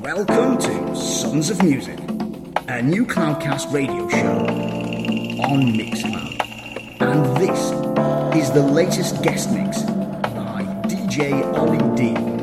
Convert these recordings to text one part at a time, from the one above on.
Welcome to Sons of Music, a new Cloudcast radio show on Mixcloud. And this is the latest guest mix by DJ Ollie D.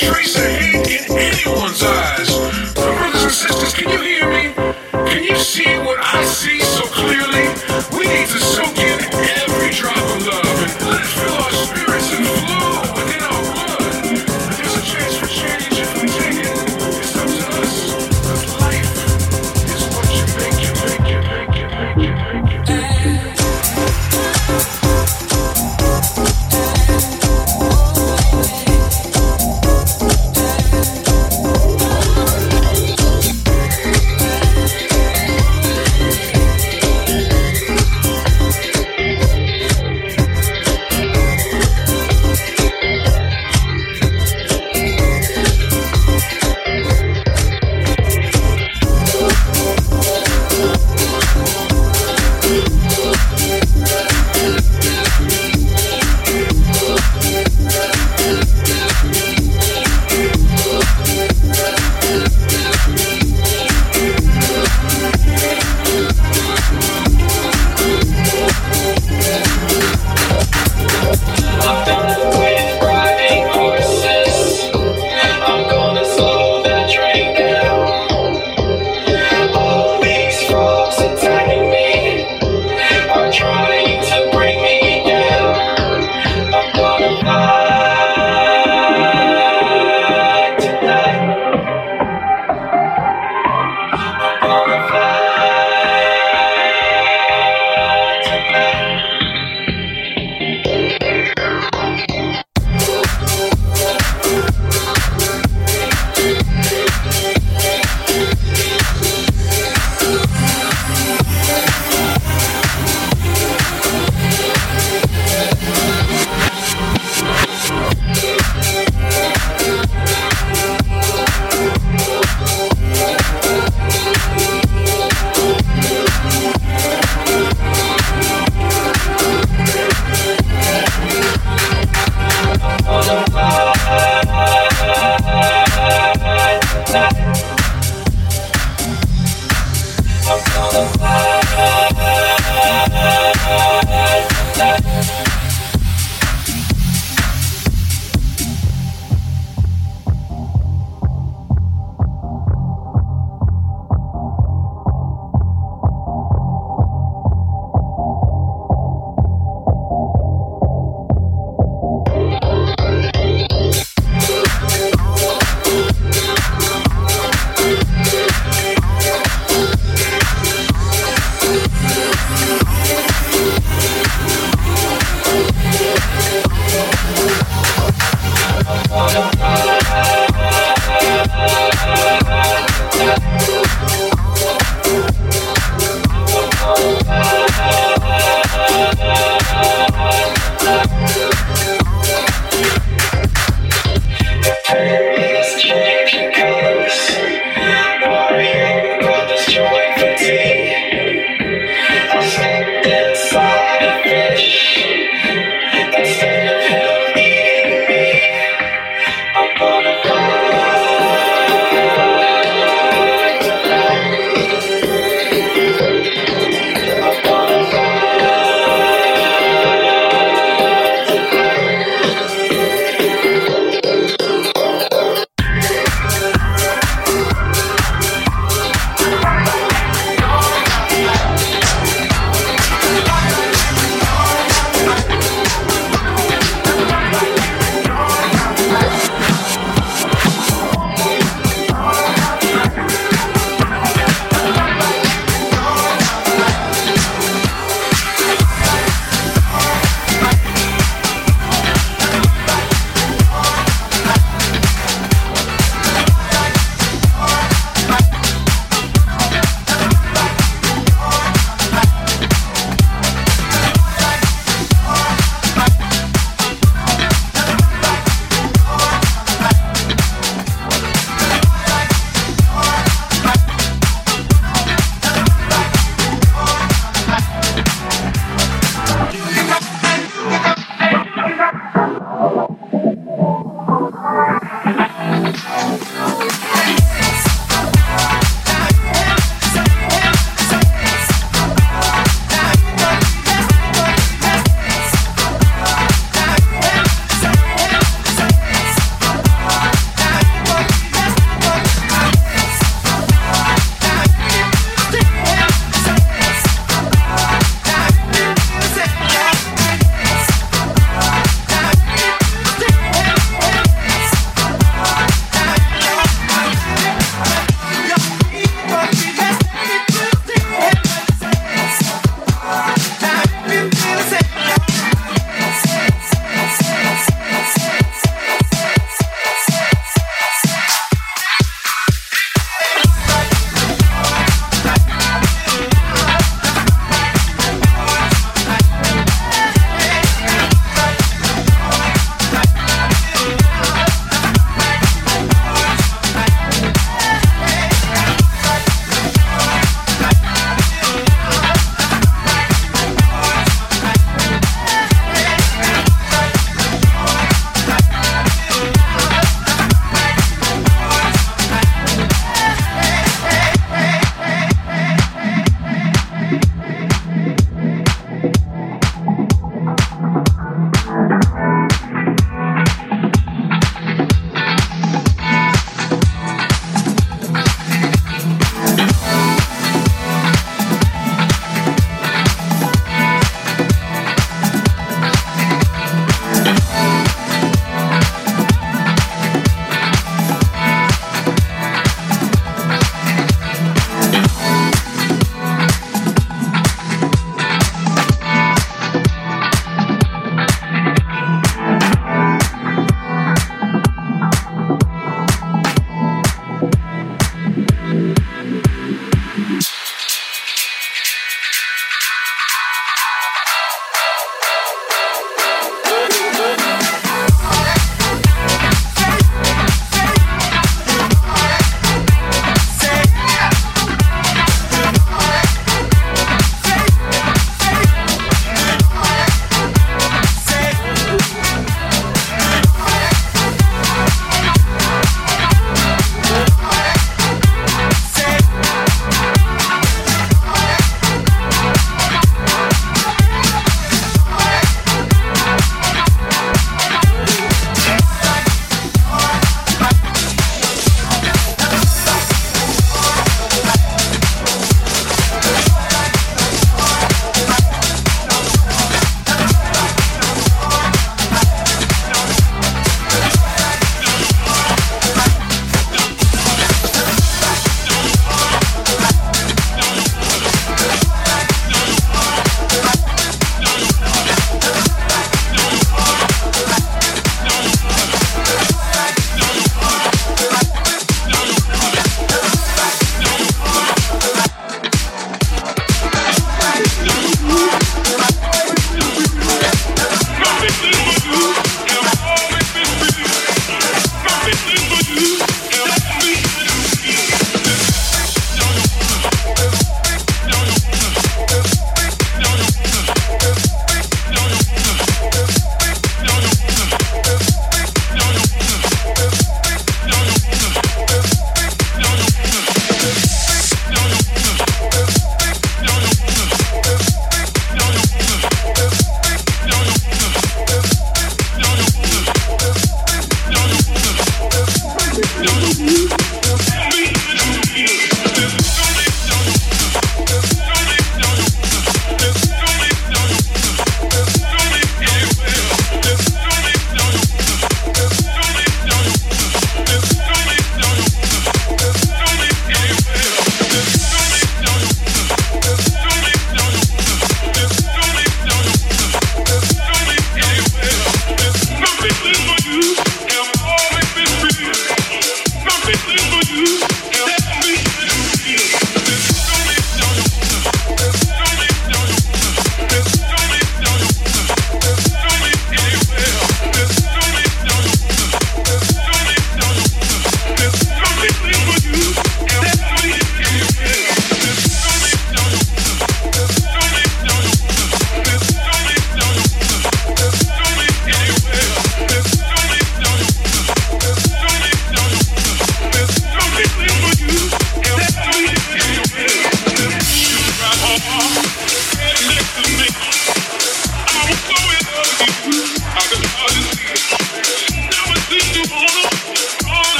trace of hate in anyone's eyes.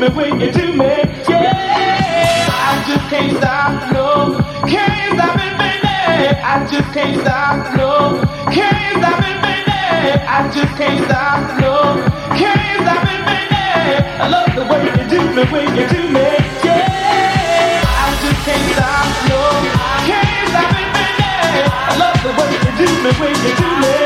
Me, when you do me, yeah. I just can't stop, no, can't stop it, baby. I just can't stop, no, can't stop it, baby. I just can't stop, no, can't stop it, baby. I love the way you do me, when you do me, yeah. I just can't stop, no, can't stop it, baby. I love the way you do me, when you do me.